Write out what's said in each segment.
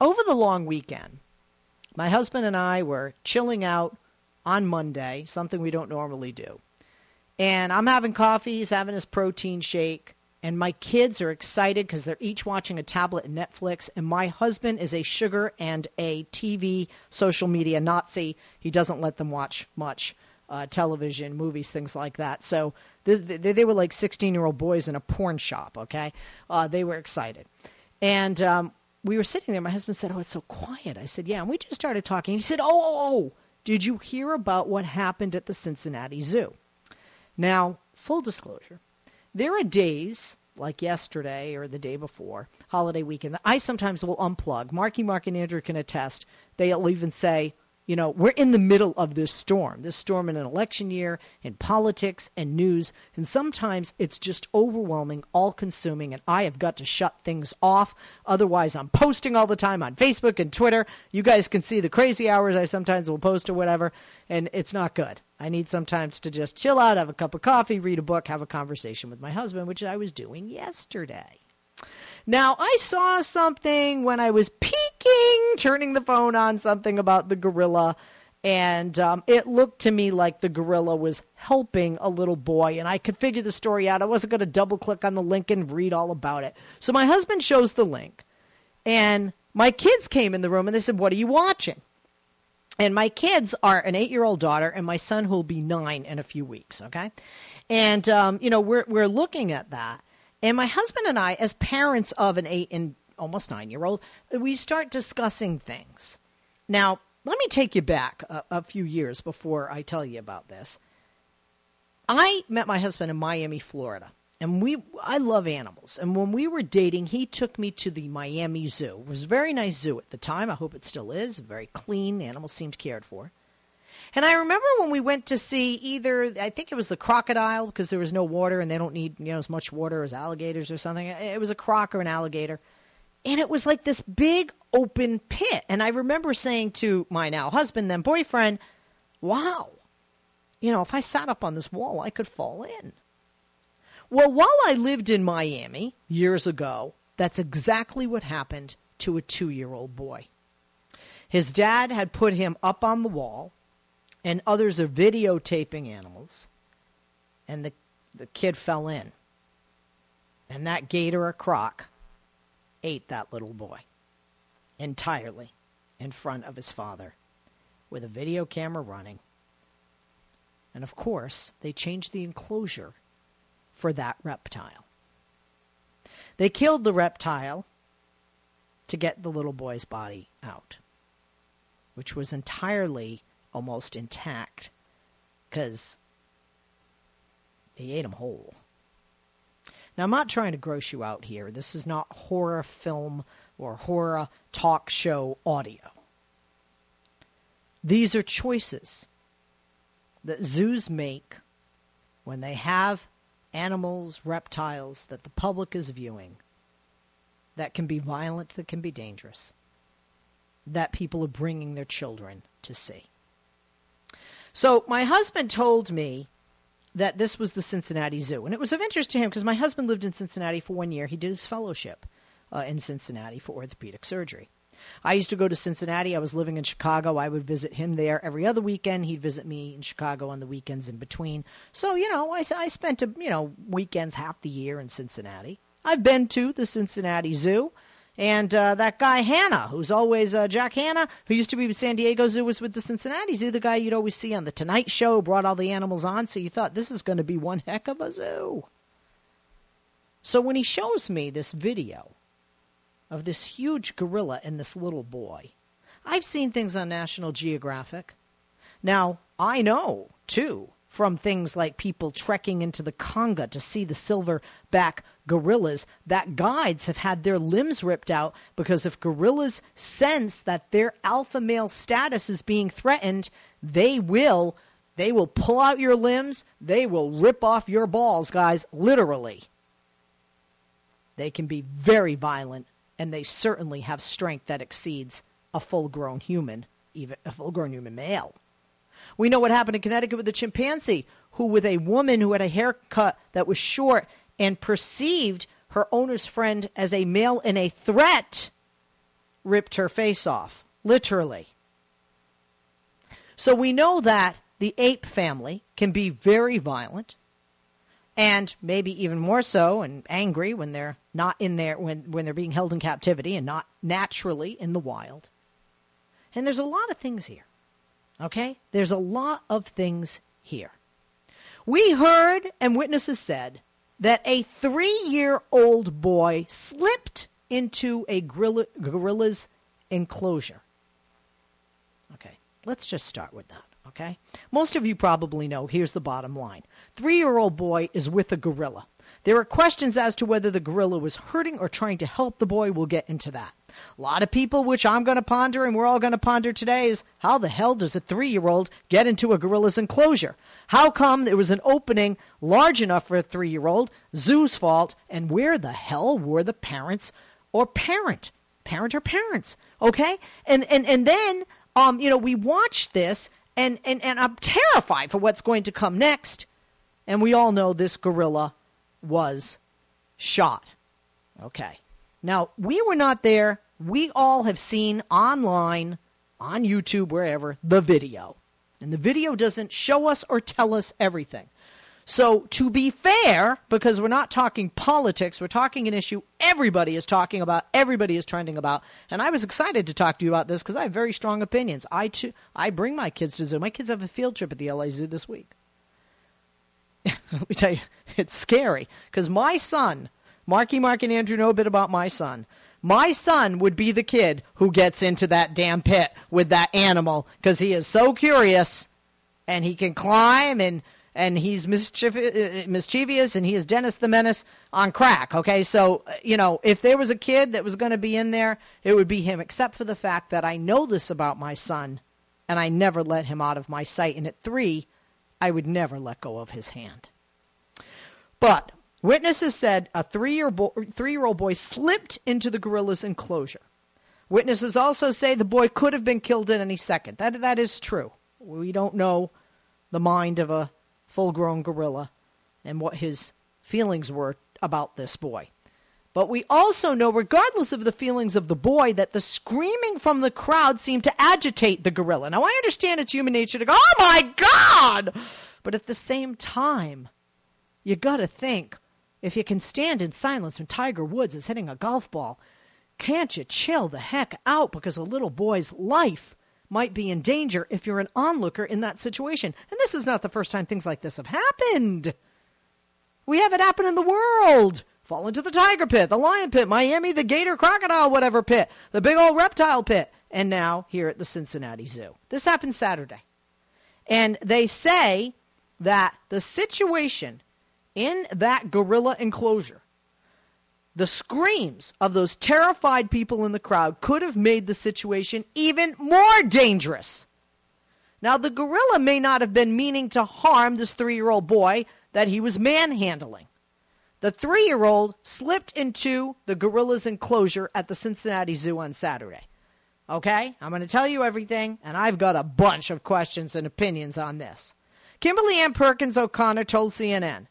over the long weekend, my husband and I were chilling out on Monday, something we don't normally do. And I'm having coffee, he's having his protein shake, and my kids are excited because they're each watching a tablet and Netflix. And my husband is a sugar and a TV social media Nazi. He doesn't let them watch much uh, television, movies, things like that. So this, they, they were like 16 year old boys in a porn shop, okay? Uh, they were excited. And um, we were sitting there. My husband said, Oh, it's so quiet. I said, Yeah. And we just started talking. He said, Oh, oh, oh, did you hear about what happened at the Cincinnati Zoo? Now, full disclosure, there are days like yesterday or the day before, holiday weekend, that I sometimes will unplug. Marky Mark and Andrew can attest. They'll even say, you know, we're in the middle of this storm, this storm in an election year, in politics and news, and sometimes it's just overwhelming, all consuming, and I have got to shut things off. Otherwise, I'm posting all the time on Facebook and Twitter. You guys can see the crazy hours I sometimes will post or whatever, and it's not good. I need sometimes to just chill out, have a cup of coffee, read a book, have a conversation with my husband, which I was doing yesterday. Now, I saw something when I was peeking, turning the phone on, something about the gorilla, and um, it looked to me like the gorilla was helping a little boy, and I could figure the story out. I wasn't going to double click on the link and read all about it. So my husband shows the link, and my kids came in the room and they said, What are you watching? And my kids are an eight year old daughter and my son who will be nine in a few weeks, okay? And um, you know, we're we're looking at that. And my husband and I, as parents of an eight and almost nine year old, we start discussing things. Now, let me take you back a, a, few years before I tell you about this. I met my husband in Miami, Florida, and we I love animals. And when we were dating, he took me to the Miami Zoo. It was a very nice zoo at the time. I hope it still is. Very clean. Animals seemed cared for. And I remember when we went to see either, I think it was the crocodile because there was no water and they don't need you know as much water as alligators or something. It was a croc or an alligator, and it was like this big open pit. And I remember saying to my now husband, then boyfriend, "Wow, you know, if I sat up on this wall, I could fall in." Well, while I lived in Miami years ago, that's exactly what happened to a two-year-old boy. His dad had put him up on the wall and others are videotaping animals, and the the kid fell in, and that gator or croc ate that little boy entirely in front of his father with a video camera running. And of course, they changed the enclosure for that reptile. They killed the reptile to get the little boy's body out, which was entirely almost intact because they ate them whole. Now, I'm not trying to gross you out here. This is not horror film or horror talk show audio. These are choices that zoos make when they have animals, reptiles that the public is viewing that can be violent, that can be dangerous, that people are bringing their children to see. So my husband told me that this was the Cincinnati Zoo, and it was of interest to him because my husband lived in Cincinnati for one year. He did his fellowship uh, in Cincinnati for orthopedic surgery. I used to go to Cincinnati. I was living in Chicago. I would visit him there every other weekend. He'd visit me in Chicago on the weekends in between. So, you know, I, I spent, you know, weekends half the year in Cincinnati. I've been to the Cincinnati Zoo. And uh, that guy Hanna, who's always uh, Jack Hanna, who used to be with San Diego Zoo, was with the Cincinnati Zoo. The guy you'd always see on the Tonight Show brought all the animals on, so you thought this is going to be one heck of a zoo. So when he shows me this video of this huge gorilla and this little boy, I've seen things on National Geographic. Now I know too from things like people trekking into the Congo to see the silverback gorillas that guides have had their limbs ripped out because if gorillas sense that their alpha male status is being threatened, they will they will pull out your limbs, they will rip off your balls, guys, literally. They can be very violent and they certainly have strength that exceeds a full-grown human, even a full-grown human male. We know what happened in Connecticut with the chimpanzee, who, with a woman who had a haircut that was short and perceived her owner's friend as a male and a threat, ripped her face off, literally. So we know that the ape family can be very violent and maybe even more so and angry when they're not in there when when they're being held in captivity and not naturally in the wild. And there's a lot of things here. Okay? There's a lot of things here. We heard and witnesses said that a 3-year-old boy slipped into a gorilla, gorilla's enclosure. Okay. Let's just start with that, okay? Most of you probably know here's the bottom line three year old boy is with a gorilla. There are questions as to whether the gorilla was hurting or trying to help the boy. We'll get into that. A lot of people, which I'm going to ponder and we're all going to ponder today, is how the hell does a three year old get into a gorilla's enclosure? How come there was an opening large enough for a three year old? Zoo's fault. And where the hell were the parents or parent? Parent or parents? Okay? And and and then um, you know, we watch this and, and, and I'm terrified for what's going to come next. And we all know this gorilla was shot. Okay. Now, we were not there. We all have seen online, on YouTube, wherever, the video. And the video doesn't show us or tell us everything. So, to be fair, because we're not talking politics, we're talking an issue everybody is talking about, everybody is trending about. And I was excited to talk to you about this because I have very strong opinions. I too, I bring my kids to zoo. My kids have a field trip at the LA Zoo this week. Let me tell you, it's scary because my son, Marky Mark and Andrew know a bit about my son. My son would be the kid who gets into that damn pit with that animal because he is so curious and he can climb and and he's mischievous, uh, mischievous and he is Dennis the Menace on crack. Okay, so uh, you know if there was a kid that was going to be in there, it would be him. Except for the fact that I know this about my son, and I never let him out of my sight. And at three, I would never let go of his hand. But witnesses said a three-year bo- three-year-old boy slipped into the gorilla's enclosure. Witnesses also say the boy could have been killed at any second. That that is true. We don't know the mind of a full-grown gorilla and what his feelings were about this boy. But we also know, regardless of the feelings of the boy, that the screaming from the crowd seemed to agitate the gorilla. Now, I understand it's human nature to go, oh my God! But at the same time, you gotta think, if you can stand in silence when Tiger Woods is hitting a golf ball, can't you chill the heck out because a little boy's life might be in danger if you're an onlooker in that situation? And this is not the first time things like this have happened. We have it happen in the world fall into the tiger pit, the lion pit, Miami, the gator, crocodile, whatever pit, the big old reptile pit, and now here at the Cincinnati Zoo. This happened Saturday. And they say that the situation in that gorilla enclosure, the screams of those terrified people in the crowd could have made the situation even more dangerous. Now, the gorilla may not have been meaning to harm this three year old boy that he was manhandling. The three year old slipped into the gorilla's enclosure at the Cincinnati Zoo on Saturday. Okay? I'm going to tell you everything, and I've got a bunch of questions and opinions on this. Kimberly Ann Perkins O'Connor told CNN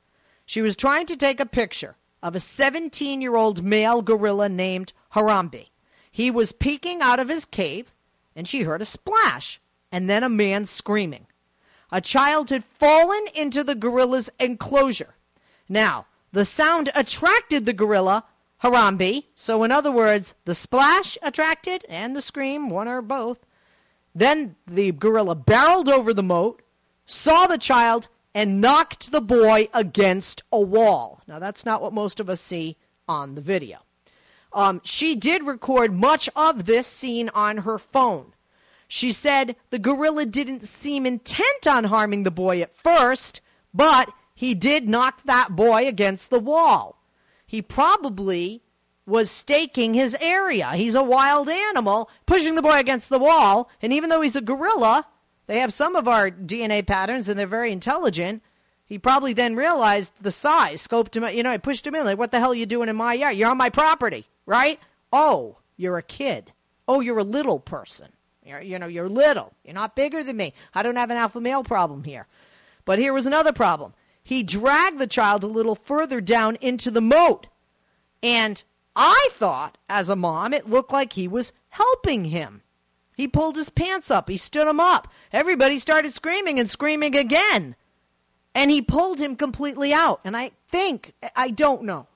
she was trying to take a picture of a 17 year old male gorilla named Harambe. He was peeking out of his cave, and she heard a splash, and then a man screaming. A child had fallen into the gorilla's enclosure. Now, the sound attracted the gorilla, Harambe. So, in other words, the splash attracted and the scream, one or both. Then the gorilla barreled over the moat, saw the child, and knocked the boy against a wall. Now, that's not what most of us see on the video. Um, she did record much of this scene on her phone. She said the gorilla didn't seem intent on harming the boy at first, but he did knock that boy against the wall. He probably was staking his area. He's a wild animal, pushing the boy against the wall, and even though he's a gorilla, they have some of our DNA patterns and they're very intelligent. He probably then realized the size, scoped him, out. you know, I pushed him in, like, what the hell are you doing in my yard? You're on my property, right? Oh, you're a kid. Oh, you're a little person. You're, you know, you're little. You're not bigger than me. I don't have an alpha male problem here. But here was another problem he dragged the child a little further down into the moat. And I thought, as a mom, it looked like he was helping him. He pulled his pants up. He stood him up. Everybody started screaming and screaming again. And he pulled him completely out. And I think, I don't know.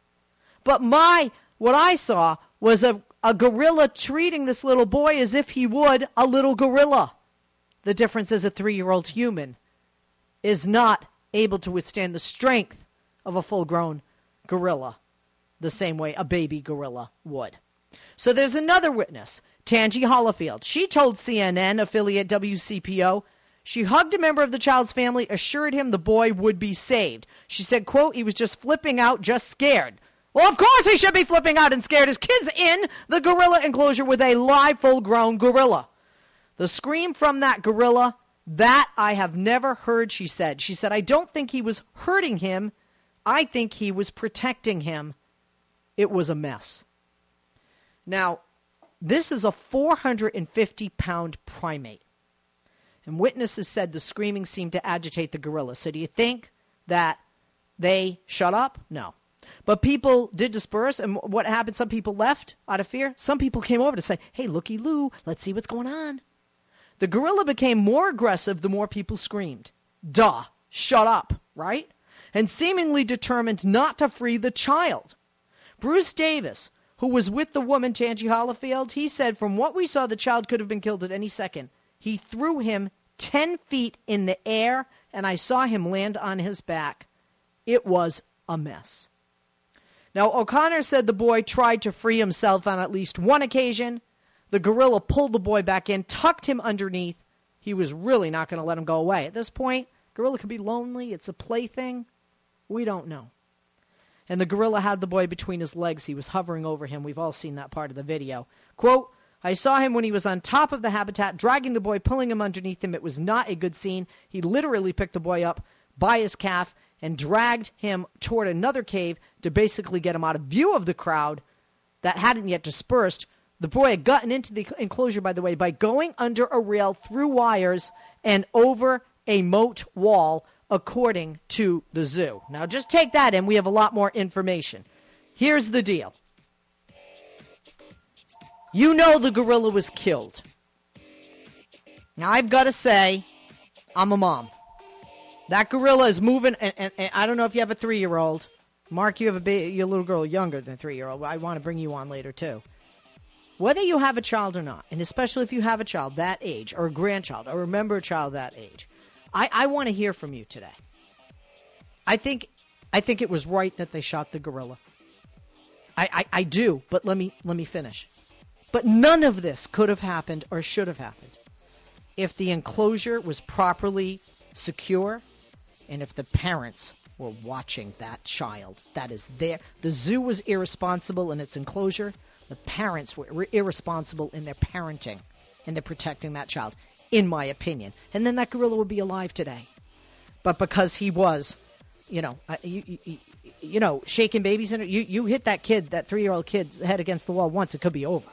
But my, what I saw was a, a gorilla treating this little boy as if he would a little gorilla. The difference is a three year old human is not able to withstand the strength of a full grown gorilla the same way a baby gorilla would. So there's another witness, Tangi Hollifield. She told CNN affiliate WCPO she hugged a member of the child's family, assured him the boy would be saved. She said, quote, he was just flipping out, just scared. Well, of course he should be flipping out and scared. His kid's in the gorilla enclosure with a live, full-grown gorilla. The scream from that gorilla, that I have never heard, she said. She said, I don't think he was hurting him. I think he was protecting him. It was a mess. Now, this is a 450 pound primate. And witnesses said the screaming seemed to agitate the gorilla. So do you think that they shut up? No. But people did disperse, and what happened? Some people left out of fear. Some people came over to say, hey, looky loo, let's see what's going on. The gorilla became more aggressive the more people screamed. Duh, shut up, right? And seemingly determined not to free the child. Bruce Davis, who was with the woman, Tangi Hollifield, he said, from what we saw, the child could have been killed at any second. He threw him 10 feet in the air, and I saw him land on his back. It was a mess. Now, O'Connor said the boy tried to free himself on at least one occasion. The gorilla pulled the boy back in, tucked him underneath. He was really not going to let him go away. At this point, gorilla could be lonely. It's a plaything. We don't know and the gorilla had the boy between his legs. He was hovering over him. We've all seen that part of the video. Quote, I saw him when he was on top of the habitat, dragging the boy, pulling him underneath him. It was not a good scene. He literally picked the boy up by his calf and dragged him toward another cave to basically get him out of view of the crowd that hadn't yet dispersed. The boy had gotten into the enclosure, by the way, by going under a rail, through wires, and over a moat wall according to the zoo. Now, just take that in. We have a lot more information. Here's the deal you know the gorilla was killed. Now, I've got to say, I'm a mom. That gorilla is moving, and, and, and I don't know if you have a three year old. Mark, you have a, ba- your little girl younger than three year old. I want to bring you on later, too. Whether you have a child or not, and especially if you have a child that age, or a grandchild, or remember a child that age, I, I want to hear from you today. I think I think it was right that they shot the gorilla. I, I, I do, but let me let me finish. But none of this could have happened or should have happened if the enclosure was properly secure and if the parents were watching that child. That is there. The zoo was irresponsible in its enclosure. The parents were irresponsible in their parenting and their protecting that child in my opinion. And then that gorilla would be alive today. But because he was, you know, you, you, you know, shaking babies in it, you, you hit that kid, that three year old kid's head against the wall once, it could be over.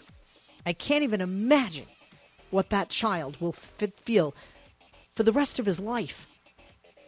I can't even imagine what that child will f- feel for the rest of his life.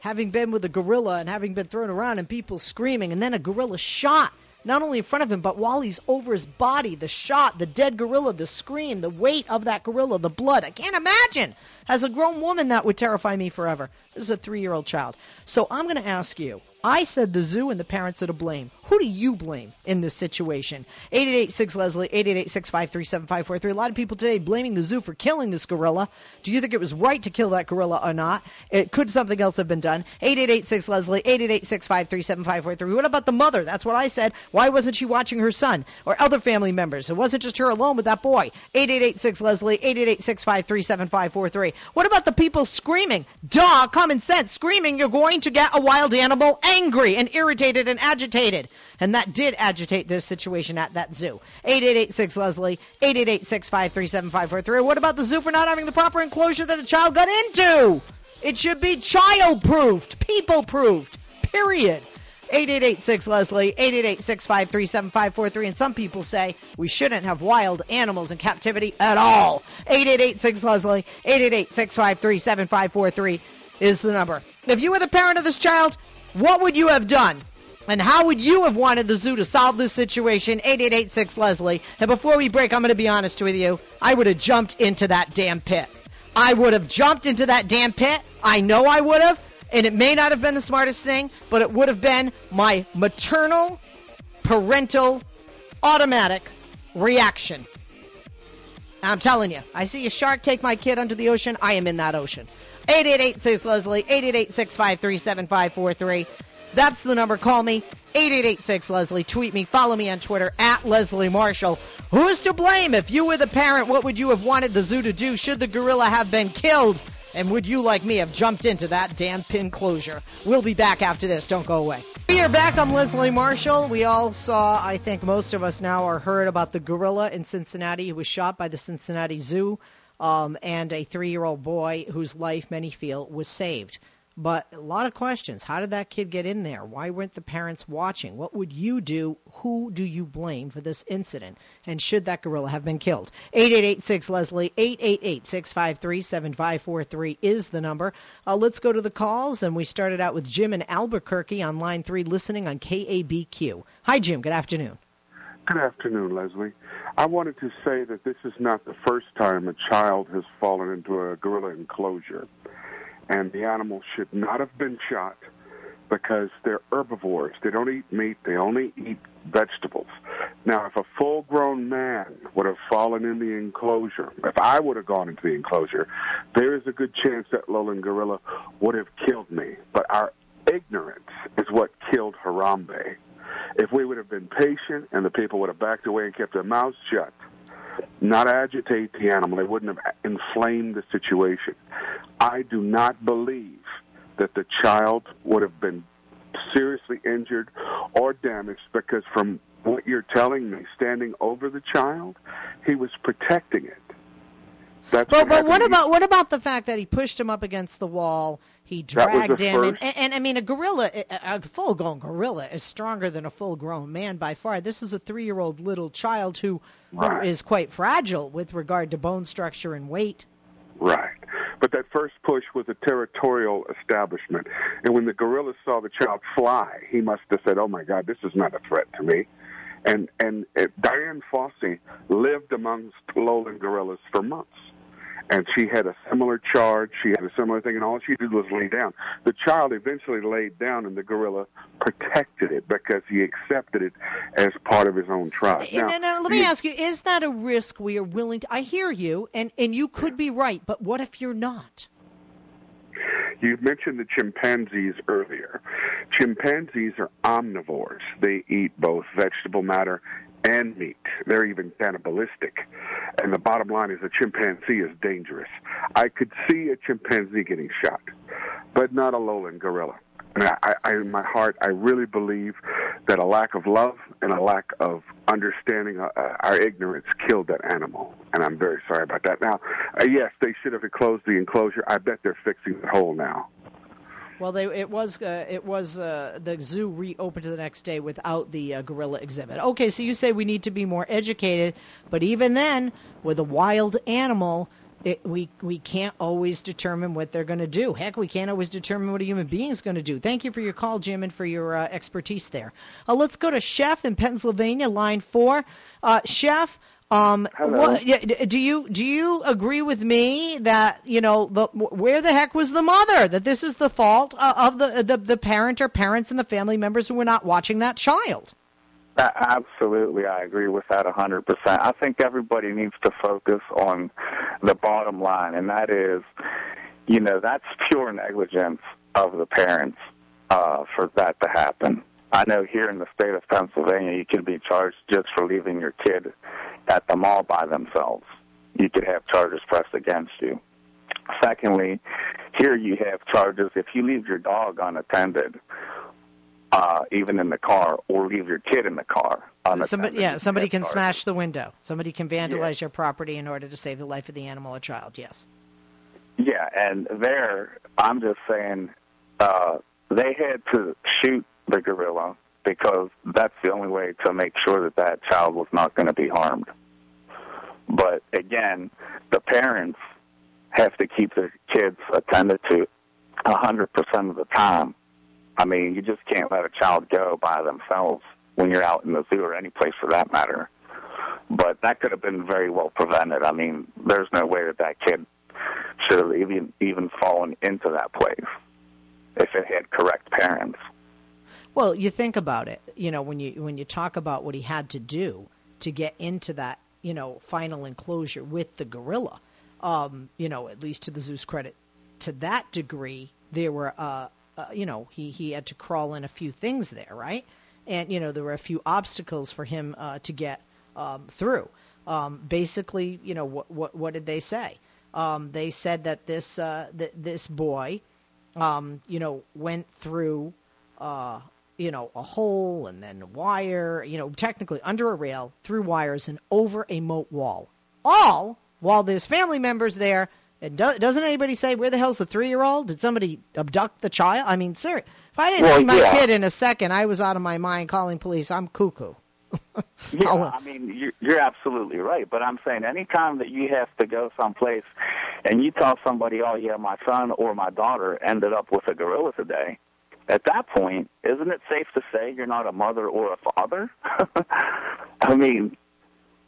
Having been with a gorilla and having been thrown around and people screaming, and then a gorilla shot not only in front of him, but while he's over his body, the shot, the dead gorilla, the scream, the weight of that gorilla, the blood. I can't imagine. As a grown woman, that would terrify me forever. This is a three year old child. So I'm going to ask you I said the zoo and the parents are to blame. Who do you blame in this situation? 8886 Leslie, 888 A lot of people today blaming the zoo for killing this gorilla. Do you think it was right to kill that gorilla or not? It could something else have been done? 8886 Leslie, 888 What about the mother? That's what I said. Why wasn't she watching her son or other family members? It wasn't just her alone with that boy. 8886 Leslie, 888 What about the people screaming? Duh, common sense. Screaming, you're going to get a wild animal angry and irritated and agitated. And that did agitate this situation at that zoo. 8886 Leslie, 888 What about the zoo for not having the proper enclosure that a child got into? It should be child proofed, people proofed, period. 8886 Leslie, 888 And some people say we shouldn't have wild animals in captivity at all. 8886 Leslie, 888 is the number. If you were the parent of this child, what would you have done? And how would you have wanted the zoo to solve this situation? 8886 Leslie. And before we break, I'm going to be honest with you. I would have jumped into that damn pit. I would have jumped into that damn pit. I know I would have. And it may not have been the smartest thing, but it would have been my maternal, parental, automatic reaction. I'm telling you, I see a shark take my kid under the ocean. I am in that ocean. 8886 Leslie, 888 That's the number. Call me. 8886 Leslie. Tweet me. Follow me on Twitter at Leslie Marshall. Who's to blame? If you were the parent, what would you have wanted the zoo to do? Should the gorilla have been killed? And would you, like me, have jumped into that damn pin closure? We'll be back after this. Don't go away. We are back. I'm Leslie Marshall. We all saw, I think most of us now are heard about the gorilla in Cincinnati who was shot by the Cincinnati Zoo um, and a three year old boy whose life many feel was saved. But a lot of questions. How did that kid get in there? Why weren't the parents watching? What would you do? Who do you blame for this incident? And should that gorilla have been killed? 8886 Leslie, 888 653 7543 is the number. Uh, let's go to the calls. And we started out with Jim in Albuquerque on line three listening on KABQ. Hi, Jim. Good afternoon. Good afternoon, Leslie. I wanted to say that this is not the first time a child has fallen into a gorilla enclosure and the animals should not have been shot because they're herbivores. They don't eat meat, they only eat vegetables. Now, if a full grown man would have fallen in the enclosure, if I would have gone into the enclosure, there is a good chance that lowland gorilla would have killed me. But our ignorance is what killed Harambe. If we would have been patient and the people would have backed away and kept their mouths shut, not agitate the animal. They wouldn't have inflamed the situation. I do not believe that the child would have been seriously injured or damaged because from what you're telling me, standing over the child, he was protecting it. That's but, what but what about what about the fact that he pushed him up against the wall? He dragged him, and, and, and, I mean, a gorilla, a full-grown gorilla, is stronger than a full-grown man by far. This is a three-year-old little child who, right. who is quite fragile with regard to bone structure and weight. Right. But that first push was a territorial establishment. And when the gorilla saw the child fly, he must have said, oh my God, this is not a threat to me. And, and uh, Dian Fossey lived amongst lowland gorillas for months and she had a similar charge. She had a similar thing, and all she did was lay down. The child eventually laid down, and the gorilla protected it because he accepted it as part of his own tribe. Now, let me ask you: Is that a risk we are willing to? I hear you, and and you could be right, but what if you're not? You mentioned the chimpanzees earlier. Chimpanzees are omnivores. They eat both vegetable matter and meat. They're even cannibalistic. And the bottom line is a chimpanzee is dangerous. I could see a chimpanzee getting shot, but not a lowland gorilla. And I, I, in my heart, I really believe that a lack of love and a lack of understanding uh, uh our ignorance killed that animal. And I'm very sorry about that. Now, uh, yes, they should have closed the enclosure. I bet they're fixing the hole now. Well, they it was uh, it was uh, the zoo reopened the next day without the uh, gorilla exhibit. Okay, so you say we need to be more educated, but even then, with a wild animal, it, we we can't always determine what they're going to do. Heck, we can't always determine what a human being is going to do. Thank you for your call, Jim, and for your uh, expertise there. Uh, let's go to Chef in Pennsylvania, line four. Uh, Chef, um, what, do you do you agree with me that you know the, where the heck was the mother? That this is the fault of the, the the parent or parents and the family members who were not watching that child. Absolutely, I agree with that a 100%. I think everybody needs to focus on the bottom line, and that is, you know, that's pure negligence of the parents uh, for that to happen. I know here in the state of Pennsylvania, you can be charged just for leaving your kid at the mall by themselves. You could have charges pressed against you. Secondly, here you have charges if you leave your dog unattended, uh, even in the car, or leave your kid in the car. Unattended, somebody, yeah, somebody can charges. smash the window. Somebody can vandalize yeah. your property in order to save the life of the animal or child. Yes. Yeah, and there, I'm just saying, uh, they had to shoot the gorilla because that's the only way to make sure that that child was not going to be harmed. But again, the parents have to keep their kids attended to 100% of the time. I mean, you just can't let a child go by themselves when you're out in the zoo or any place for that matter. But that could have been very well prevented. I mean, there's no way that that kid should have even even fallen into that place if it had correct parents. Well, you think about it. You know, when you when you talk about what he had to do to get into that, you know, final enclosure with the gorilla, um, you know, at least to the zoo's credit, to that degree, there were, uh, uh, you know, he he had to crawl in a few things there, right? And you know, there were a few obstacles for him uh, to get um, through. Um, basically, you know, what what what did they say? Um, they said that this uh, th- this boy, um, you know, went through, uh, you know, a hole and then wire, you know, technically under a rail, through wires and over a moat wall. All while there's family members there. And do, doesn't anybody say where the hell's the three-year-old? Did somebody abduct the child? I mean, sir, if I didn't Well, see my yeah. kid in a second, I was out of my mind calling police. I'm cuckoo. Yeah, I'll- uh, mean, you're, you're absolutely right. But I'm saying anytime that you have to go someplace and you tell somebody, oh, yeah, my son or my daughter ended up with a gorilla today, at that point, isn't it safe to say you're not a mother or a father? I mean,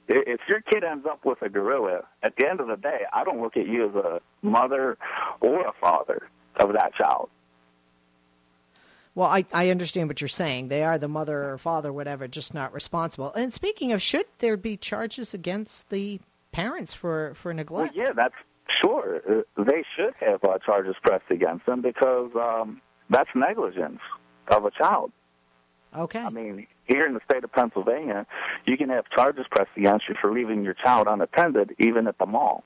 if your kid ends up with a gorilla, at the end of the day, I don't look at you as a mother or a father of that child. Well, I, I understand what you're saying. They are the mother or father, whatever, just not responsible. And speaking of, should there be charges against the parents for, for Well, neglect? yeah, that's sure. Uh, They should have uh, charges pressed against them because um, that's negligence of a child. Okay. I mean, here in the state of Pennsylvania, you can have charges pressed against you for leaving your child unattended, even at the mall.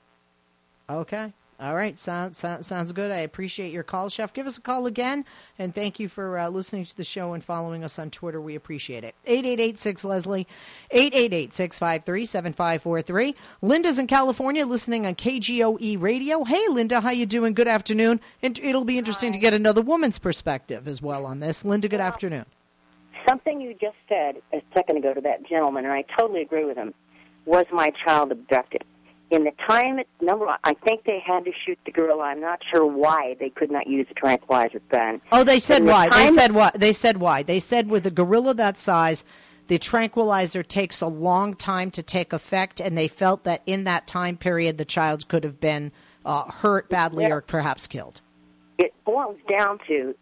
Okay. All right. Sounds sounds sounds good. I appreciate your call, Chef. Give us a call again, and thank you for uh, listening to the show and following us on Twitter. We appreciate it. Eight eight eight six Leslie, eight eight eight six five three seven five four three. Linda's in California, listening on KGOE Radio. Hey, Linda, how you doing? Good afternoon. And it'll be interesting to get another woman's perspective as well on this. Linda, good afternoon. Something you just said a second ago to that gentleman, and I totally agree with him, was my child abducted. In the time, number one, I think they had to shoot the gorilla. I'm not sure why they could not use a tranquilizer gun. Oh, they said the why. They said why. They said why. They said with a gorilla that size, the tranquilizer takes a long time to take effect, and they felt that in that time period, the child could have been uh, hurt badly Yeah. or perhaps killed. It boils down to,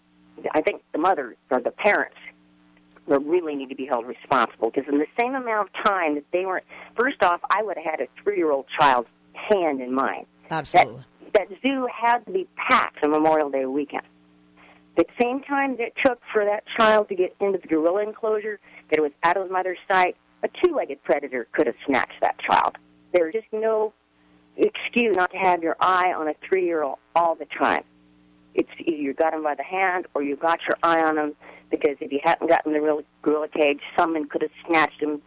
I think the mother or the parents really need to be held responsible because in the same amount of time that they weren't, first off, I would have had a three-year-old child's hand in mine. Absolutely. that zoo had to be packed for Memorial Day weekend. The same time that it took for that child to get into the gorilla enclosure, that it was out of the mother's sight, a two-legged predator could have snatched that child. There's just no excuse not to have your eye on a three-year-old all the time. It's either you got him by the hand or you got your eye on him because if you hadn't gotten the real gorilla cage, someone could have snatched him,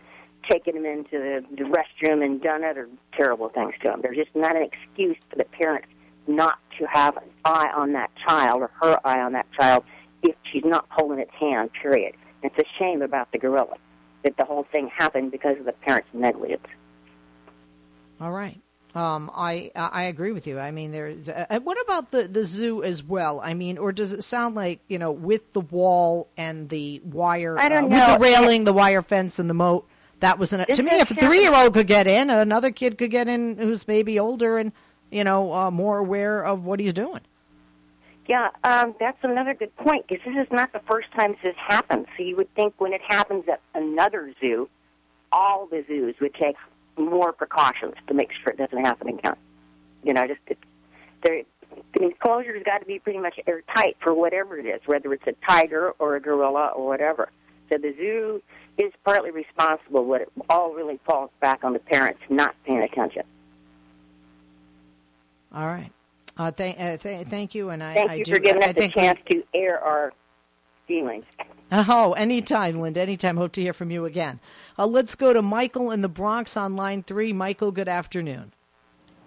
taken him into the, the restroom, and done other terrible things to him. There's just not an excuse for the parent not to have an eye on that child or her eye on that child if she's not holding its hand, period. It's a shame about the gorilla that the whole thing happened because of the parent's negligence. All right. Um, I I agree with you. I mean, there's. Uh, what about the the zoo as well? I mean, or does it sound like you know, with the wall and the wire, I don't uh, know. with the railing, the wire fence, and the moat? That was an. To me, if a three-year-old could get in, another kid could get in who's maybe older and you know uh, more aware of what he's doing. Yeah, um, that's another good point because this is not the first time this has happened. So you would think when it happens at another zoo, all the zoos would take more precautions to make sure it doesn't happen again. You know, just it, there, the enclosure's got to be pretty much airtight for whatever it is, whether it's a tiger or a gorilla or whatever. So the zoo is partly responsible, but it all really falls back on the parents not paying attention. All right. Uh, thank, uh, th- thank you, and I, Thank I you do. for giving I us a think we- chance to air our feelings. Oh, anytime, Linda. Anytime. Hope to hear from you again. Uh, let's go to Michael in the Bronx on line three. Michael, good afternoon.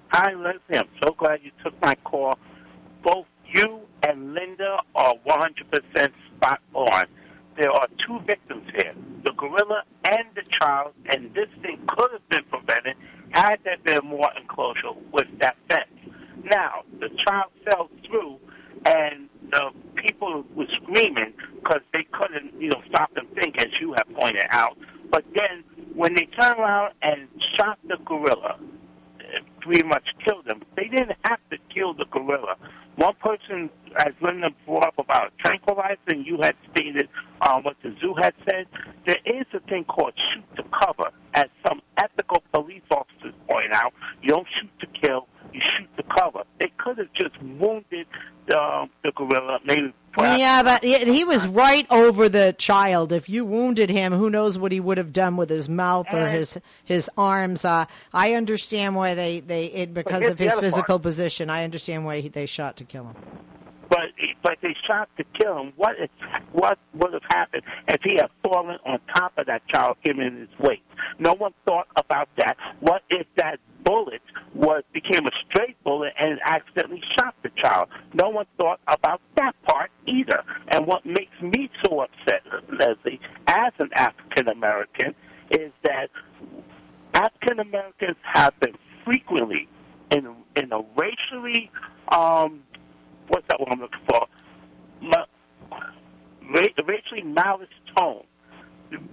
Hi, Leslie. I'm so glad you took my call. Both you and Linda are 100% spot on. There are two victims here, the gorilla and the child, and this thing could have been prevented had there been more enclosure with that fence. Now, the child fell through, and the people were screaming because they couldn't, you know, stop and think, as you have pointed out. But then when they turned around and shot the gorilla, pretty much killed him. They didn't have to kill the gorilla. One person, as Linda brought up about tranquilizer, and you had stated um, what the zoo had said, there is a thing called shoot to cover. As some ethical police officers point out, you don't shoot to kill, you shoot to cover. They could have just wounded the, the gorilla, maybe yeah, but he was right over the child. If you wounded him, who knows what he would have done with his mouth or his his arms. Uh, I understand why they they it, because of his physical part. position. I understand why he, they shot to kill him. But but they shot to kill him. What if, what would have happened if he had fallen on top of that child, given his weight? No one thought about that. What if that bullet was became a straight bullet and accidentally shot the child? No one thought about that either. And what makes me so upset, Leslie, as an African American, is that African Americans have been frequently in in a racially um, what's that word I'm looking for? Ma- racially malice tone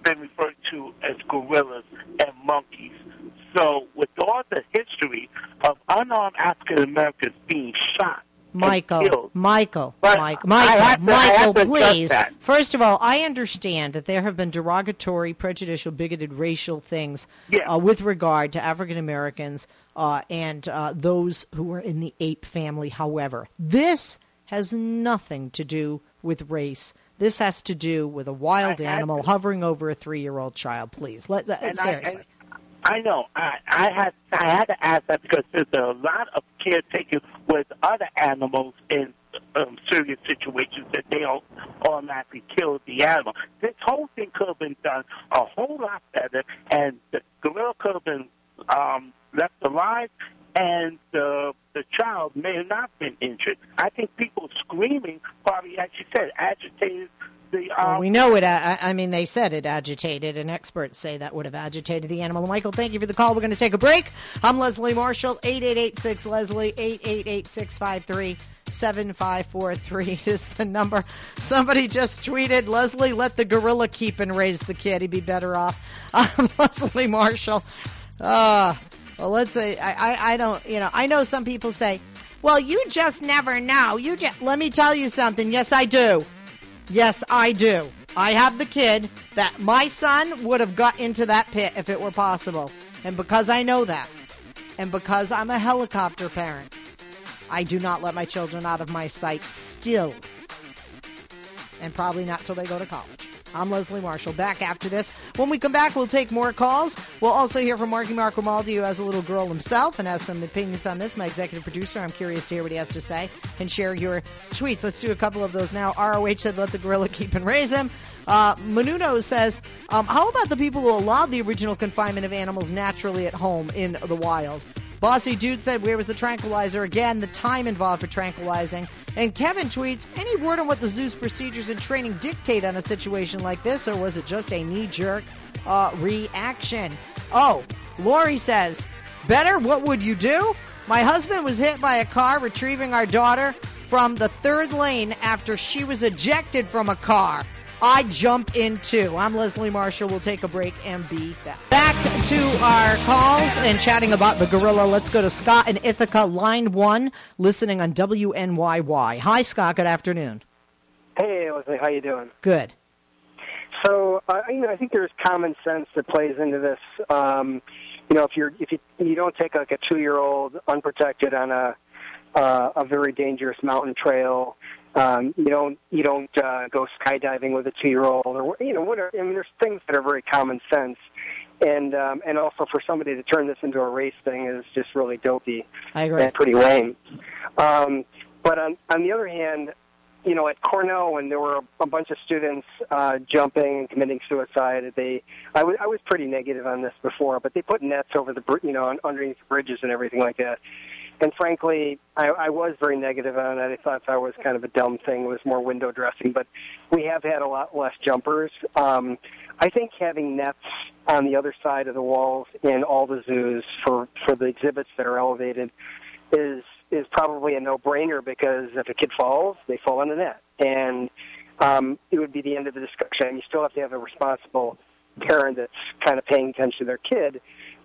been referred to as gorillas and monkeys. So, with all the history of unarmed African Americans being Michael, Michael, Michael, Michael, Michael, please. First of all, I understand that there have been derogatory, prejudicial, bigoted, racial things yeah. uh, with regard to African Americans uh, and uh, those who are in the ape family. However, this has nothing to do with race. This has to do with a wild animal hovering over a three-year-old child. Please, let, let seriously. I, I know. I, I had I had to ask that because there's a lot of caretaking with other animals in um, serious situations that they don't automatically kill the animal. This whole thing could have been done a whole lot better, and the gorilla could have been um, left alive, and the the child may have not been injured. I think people screaming probably, as you said, agitated the, um, well, we know it. Uh, I mean, they said it agitated, and experts say that would have agitated the animal. Michael, thank you for the call. We're going to take a break. I'm Leslie Marshall, eight eight eight six Leslie, eight eight eight six five three seven five four three is the number. Somebody just tweeted, Leslie, let the gorilla keep and raise the kid. He'd be better off. I'm Leslie Marshall. Uh, well, let's say I, I, I don't, you know, I know some people say, well, you just never know. You just, let me tell you something. Yes, I do. Yes, I do. I have the kid that my son would have got into that pit if it were possible. And because I know that, and because I'm a helicopter parent, I do not let my children out of my sight still. And probably not till they go to college. I'm Leslie Marshall. Back after this. When we come back, we'll take more calls. We'll also hear from Marky Mark Romaldi, who has a little girl himself and has some opinions on this. My executive producer. I'm curious to hear what he has to say and share your tweets. Let's do a couple of those now. ROH said, let the gorilla keep and raise him. Uh, says, um, how about the people who allowed the original confinement of animals naturally at home in the wild? Bossy Dude said, Where was the tranquilizer? Again, the time involved for tranquilizing. And Kevin tweets, Any word on what the zoo's procedures and training dictate on a situation like this, or was it just a knee jerk uh, reaction? Oh, Lori says, Better, what would you do? My husband was hit by a car retrieving our daughter from the third lane after she was ejected from a car. I jump in too. I'm Leslie Marshall. We'll take a break and be back. Back to our calls and chatting about the gorilla. Let's go to Scott in Ithaca, line one, listening on WNYY. Hi, Scott. Good afternoon. Hey, Leslie. How you doing? Good. So, uh, you know, I think there's common sense that plays into this. Um, you know, if you're if you you don't take like a two year old unprotected on a uh, a very dangerous mountain trail um, you don't you don't uh, go skydiving with a two year old or you know whatever. I mean, there's things that are very common sense, and um, and also for somebody to turn this into a race thing is just really dopey I agree. and pretty lame. Um, but on on the other hand, you know, at Cornell when there were a, a bunch of students uh, jumping and committing suicide, they I was I was pretty negative on this before, but they put nets over the you know underneath the bridges and everything like that and frankly, I, I was very negative on it. I thought that was kind of a dumb thing. It was more window dressing, but we have had a lot less jumpers. Um, I think having nets on the other side of the walls in all the zoos for for the exhibits that are elevated is is probably a no-brainer because if a kid falls, they fall in the net, and um, it would be the end of the discussion. You still have to have a responsible parent that's kind of paying attention to their kid.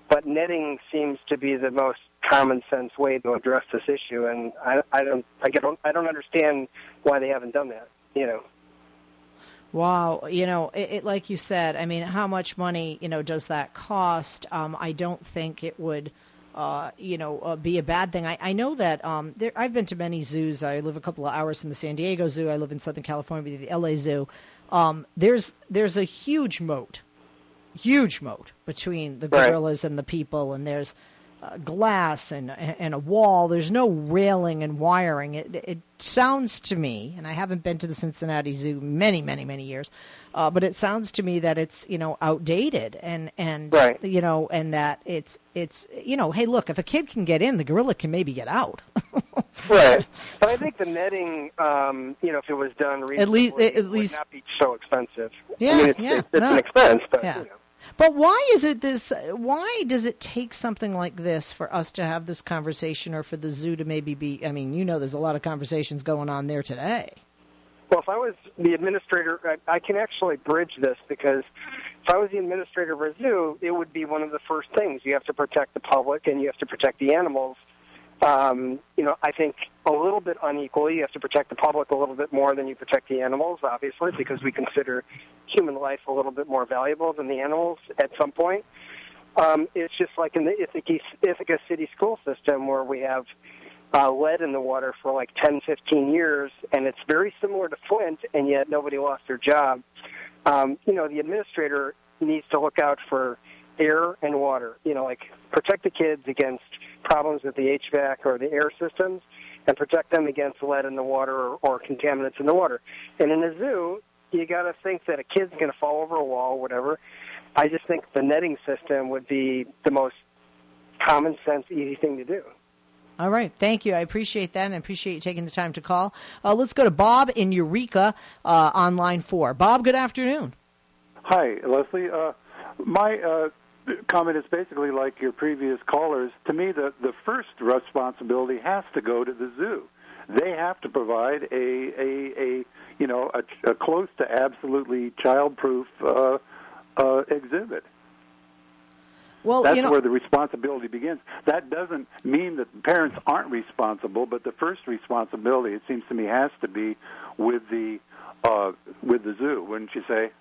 But netting seems to be the most common sense way to address this issue, and I, I don't, I don't, I don't understand why they haven't done that. You know. Wow, you know, it, it, like you said, I mean, how much money, you know, does that cost? Um, I don't think it would, uh, you know, uh, be a bad thing. I, I know that um, there, I've been to many zoos. I live a couple of hours from the San Diego Zoo. I live in Southern California, the LA Zoo. Um, there's there's a huge moat, huge moat between the gorillas right. and the people, and there's glass and and a wall. There's no railing and wiring. It it sounds to me, and I haven't been to the Cincinnati Zoo many many many years, uh, but it sounds to me that it's you know outdated and and right. you know and that it's it's you know hey look if a kid can get in, the gorilla can maybe get out. right, but I think the netting, um, you know, if it was done reasonably, at least at least would not be so expensive. Yeah, I mean, it's, yeah, it's, it's no. an expense, but Yeah. you know. But why is it this? Why does it take something like this for us to have this conversation, or for the zoo to maybe be? I mean, you know, there's a lot of conversations going on there today. Well, if I was the administrator, I, I can actually bridge this because if I was the administrator of a zoo, it would be one of the first things. You have to protect the public and you have to protect the animals. Um, you know, I think a little bit unequally. You have to protect the public a little bit more than you protect the animals, obviously, because we consider human life a little bit more valuable than the animals at some point. Um, it's just like in the Ithaca, Ithaca City school system where we have uh, lead in the water for like 10, 15 years, and it's very similar to Flint, and yet nobody lost their job. Um, you know, the administrator needs to look out for air and water. You know, like protect the kids against problems with the HVAC or the air systems, and protect them against lead in the water or, or contaminants in the water. And in a zoo, you got to think that a kid's going to fall over a wall, or whatever. I just think the netting system would be the most common sense, easy thing to do. All right, thank you. I appreciate that, and I appreciate you taking the time to call. Uh, let's go to Bob in Eureka uh, on line four. Bob, good afternoon. Hi, Leslie. Uh, my uh, comment is basically like your previous callers. To me, the the first responsibility has to go to the zoo. They have to provide a a, a you know a, a close to absolutely childproof uh, uh, exhibit. Well, That's you know, where the responsibility begins. That doesn't mean that parents aren't responsible, but the first responsibility, it seems to me, has to be with the uh, with the zoo, wouldn't you say?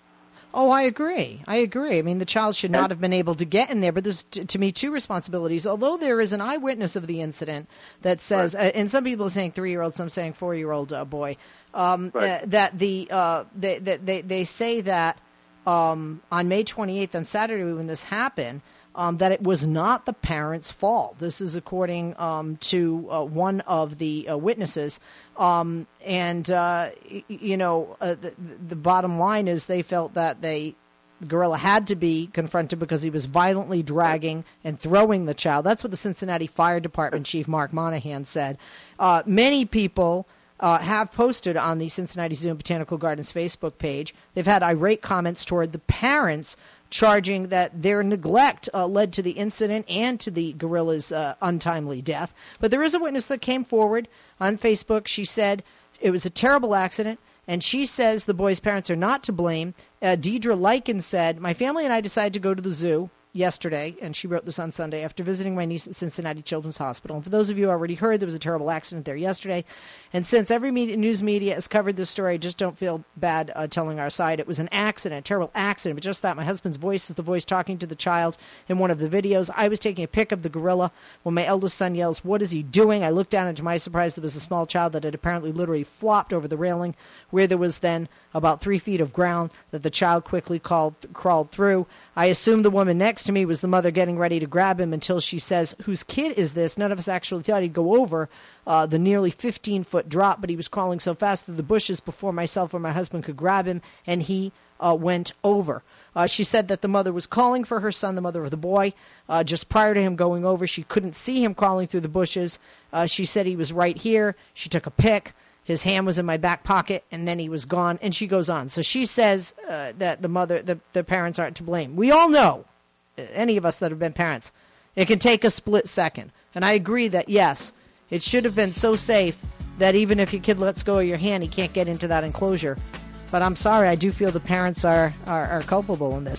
Oh, I agree. I agree. I mean, the child should not have been able to get in there, but there's, t- to me, two responsibilities. Although there is an eyewitness of the incident that says, uh, and some people are saying three-year-old, some saying four-year-old uh, boy, um, Right. uh, that the uh, they, they they they say that um, on May 28th, on Saturday when this happened, um, that it was not the parents' fault. This is according um, to uh, one of the uh, witnesses. Um, and, uh, you know, uh, the, the bottom line is they felt that they. The gorilla had to be confronted because he was violently dragging and throwing the child. That's what the Cincinnati Fire Department Chief Mark Monahan said. Uh, many people uh, have posted on the Cincinnati Zoo and Botanical Gardens Facebook page. They've had irate comments toward the parents, charging that their neglect uh, led to the incident and to the gorilla's uh, untimely death. But there is a witness that came forward on Facebook. She said it was a terrible accident. And she says the boy's parents are not to blame. Uh, Deidre Lykin said, My family and I decided to go to the zoo yesterday, and she wrote this on Sunday after visiting my niece at Cincinnati Children's Hospital. And for those of you who already heard, there was a terrible accident there yesterday. And since every media, news media has covered this story, I just don't feel bad uh, telling our side. It was an accident, a terrible accident. But just that, my husband's voice is the voice talking to the child in one of the videos. I was taking a pic of the gorilla when my eldest son yells, What is he doing? I looked down, and to my surprise, there was a small child that had apparently literally flopped over the railing, where there was then about three feet of ground that the child quickly called, crawled through. I assumed the woman next to me was the mother getting ready to grab him until she says, Whose kid is this? None of us actually thought he'd go over uh, the nearly 15 foot drop, but he was crawling so fast through the bushes before myself or my husband could grab him, and he uh, went over. Uh, she said that the mother was calling for her son, the mother of the boy, uh, just prior to him going over. She couldn't see him crawling through the bushes. Uh, she said he was right here. She took a pic. His hand was in my back pocket, and then he was gone. And she goes on. So she says uh, that the mother, the, the parents aren't to blame. We all know, uh, any of us that have been parents, it can take a split second. And I agree that yes, it should have been so safe that even if your kid lets go of your hand, he can't get into that enclosure. But I'm sorry, I do feel the parents are, are, are culpable in this.